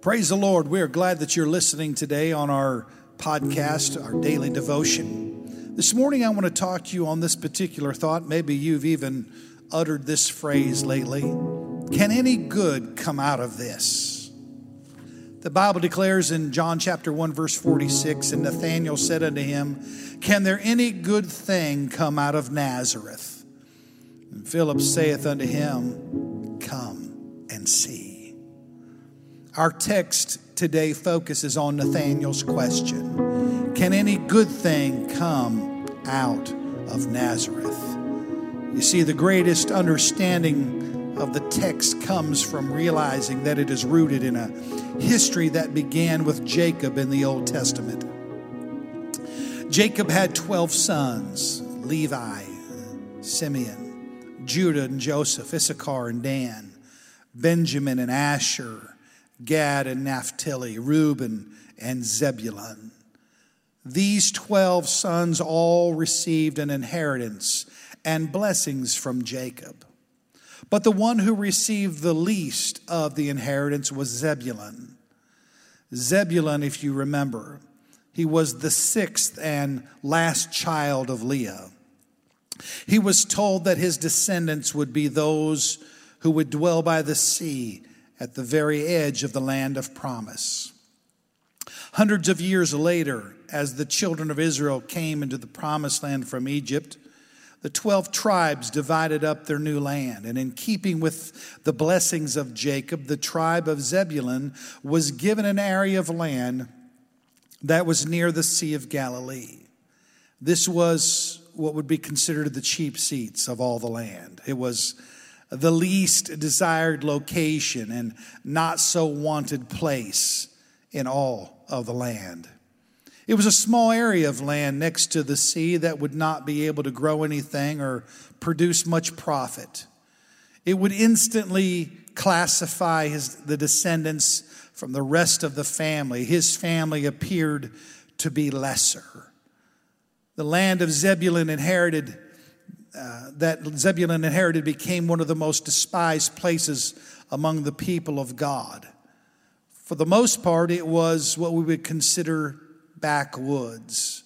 Praise the Lord. We are glad that you're listening today on our podcast, our daily devotion. This morning, I want to talk to you on this particular thought. Maybe you've even uttered this phrase lately Can any good come out of this? The Bible declares in John chapter 1, verse 46 And Nathanael said unto him, Can there any good thing come out of Nazareth? And Philip saith unto him, Come and see. Our text today focuses on Nathanael's question Can any good thing come out of Nazareth? You see, the greatest understanding of the text comes from realizing that it is rooted in a history that began with Jacob in the Old Testament. Jacob had 12 sons Levi, Simeon, Judah and Joseph, Issachar and Dan, Benjamin and Asher. Gad and Naphtali, Reuben and Zebulun. These 12 sons all received an inheritance and blessings from Jacob. But the one who received the least of the inheritance was Zebulun. Zebulun, if you remember, he was the sixth and last child of Leah. He was told that his descendants would be those who would dwell by the sea at the very edge of the land of promise. Hundreds of years later, as the children of Israel came into the promised land from Egypt, the 12 tribes divided up their new land. And in keeping with the blessings of Jacob, the tribe of Zebulun was given an area of land that was near the Sea of Galilee. This was what would be considered the cheap seats of all the land. It was the least desired location and not so wanted place in all of the land. It was a small area of land next to the sea that would not be able to grow anything or produce much profit. It would instantly classify his, the descendants from the rest of the family. His family appeared to be lesser. The land of Zebulun inherited uh, that Zebulun inherited became one of the most despised places among the people of God. For the most part, it was what we would consider backwoods.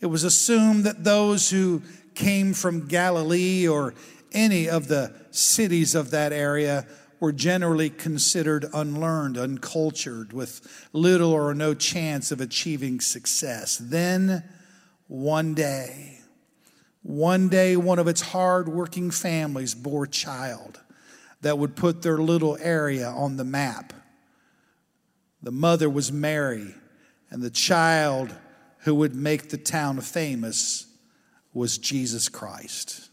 It was assumed that those who came from Galilee or any of the cities of that area were generally considered unlearned, uncultured, with little or no chance of achieving success. Then, one day, one day, one of its hard-working families bore a child that would put their little area on the map. The mother was Mary, and the child who would make the town famous was Jesus Christ.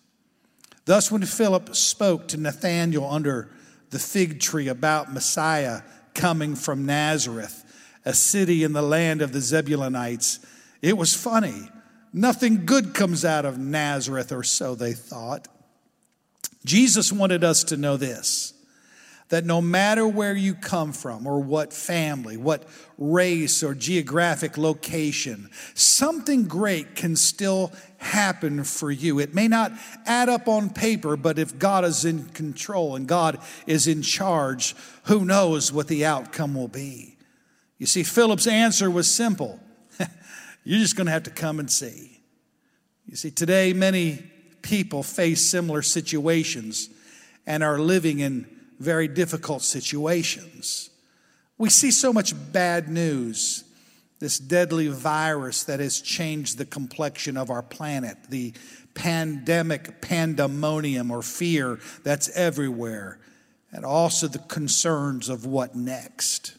Thus, when Philip spoke to Nathanael under the fig tree about Messiah coming from Nazareth, a city in the land of the Zebulunites, it was funny Nothing good comes out of Nazareth, or so they thought. Jesus wanted us to know this that no matter where you come from, or what family, what race, or geographic location, something great can still happen for you. It may not add up on paper, but if God is in control and God is in charge, who knows what the outcome will be? You see, Philip's answer was simple you're just going to have to come and see. You see, today many people face similar situations and are living in very difficult situations. We see so much bad news, this deadly virus that has changed the complexion of our planet, the pandemic pandemonium or fear that's everywhere, and also the concerns of what next.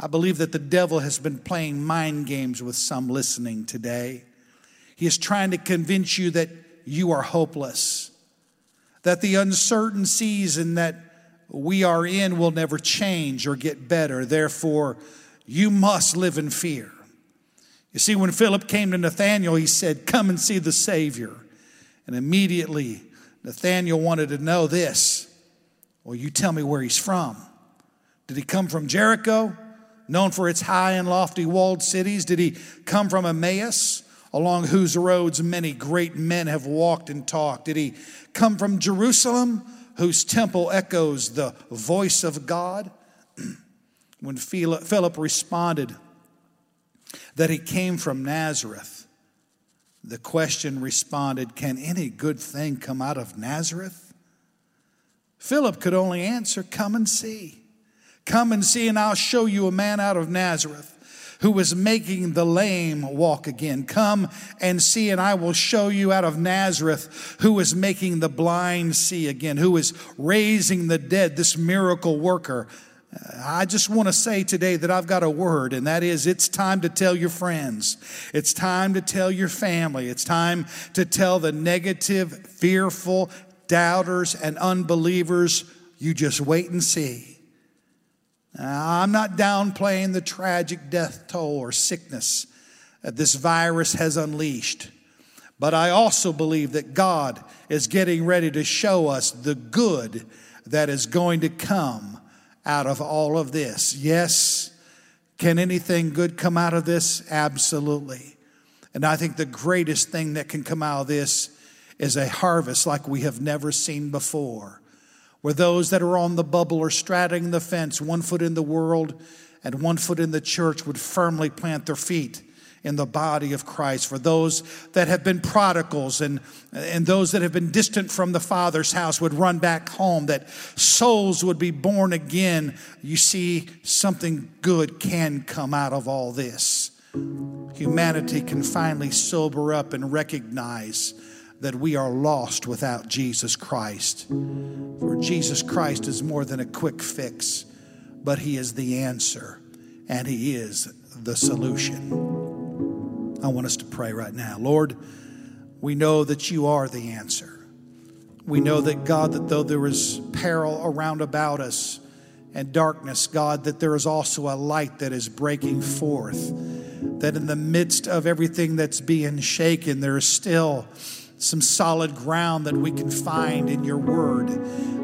I believe that the devil has been playing mind games with some listening today. He is trying to convince you that you are hopeless, that the uncertain season that we are in will never change or get better. Therefore, you must live in fear. You see, when Philip came to Nathanael, he said, Come and see the Savior. And immediately, Nathanael wanted to know this. Well, you tell me where he's from. Did he come from Jericho? Known for its high and lofty walled cities? Did he come from Emmaus, along whose roads many great men have walked and talked? Did he come from Jerusalem, whose temple echoes the voice of God? When Philip responded that he came from Nazareth, the question responded, Can any good thing come out of Nazareth? Philip could only answer, Come and see. Come and see, and I'll show you a man out of Nazareth who was making the lame walk again. Come and see, and I will show you out of Nazareth who is making the blind see again, who is raising the dead, this miracle worker. I just want to say today that I've got a word, and that is it's time to tell your friends. It's time to tell your family. It's time to tell the negative, fearful, doubters, and unbelievers you just wait and see. Uh, I'm not downplaying the tragic death toll or sickness that this virus has unleashed, but I also believe that God is getting ready to show us the good that is going to come out of all of this. Yes, can anything good come out of this? Absolutely. And I think the greatest thing that can come out of this is a harvest like we have never seen before where those that are on the bubble or straddling the fence, one foot in the world and one foot in the church, would firmly plant their feet in the body of Christ. For those that have been prodigals and, and those that have been distant from the Father's house would run back home, that souls would be born again. You see, something good can come out of all this. Humanity can finally sober up and recognize that we are lost without Jesus Christ. Jesus Christ is more than a quick fix, but He is the answer and He is the solution. I want us to pray right now. Lord, we know that you are the answer. We know that, God, that though there is peril around about us and darkness, God, that there is also a light that is breaking forth. That in the midst of everything that's being shaken, there is still some solid ground that we can find in your word.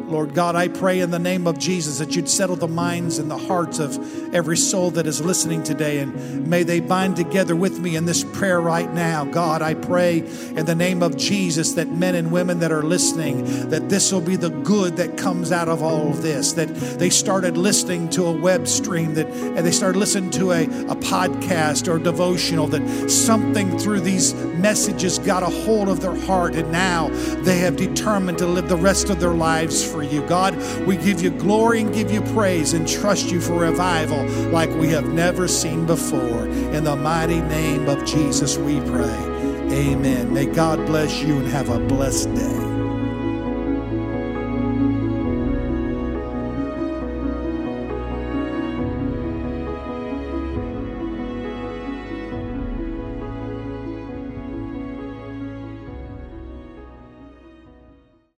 Lord God, I pray in the name of Jesus that you'd settle the minds and the hearts of every soul that is listening today, and may they bind together with me in this prayer right now. God, I pray in the name of Jesus that men and women that are listening, that this will be the good that comes out of all of this, that they started listening to a web stream, that and they started listening to a, a podcast or devotional, that something through these messages got a hold of their heart, and now they have determined to live the rest of their lives for you. God, we give you glory and give you praise and trust you for revival like we have never seen before. In the mighty name of Jesus, we pray. Amen. May God bless you and have a blessed day.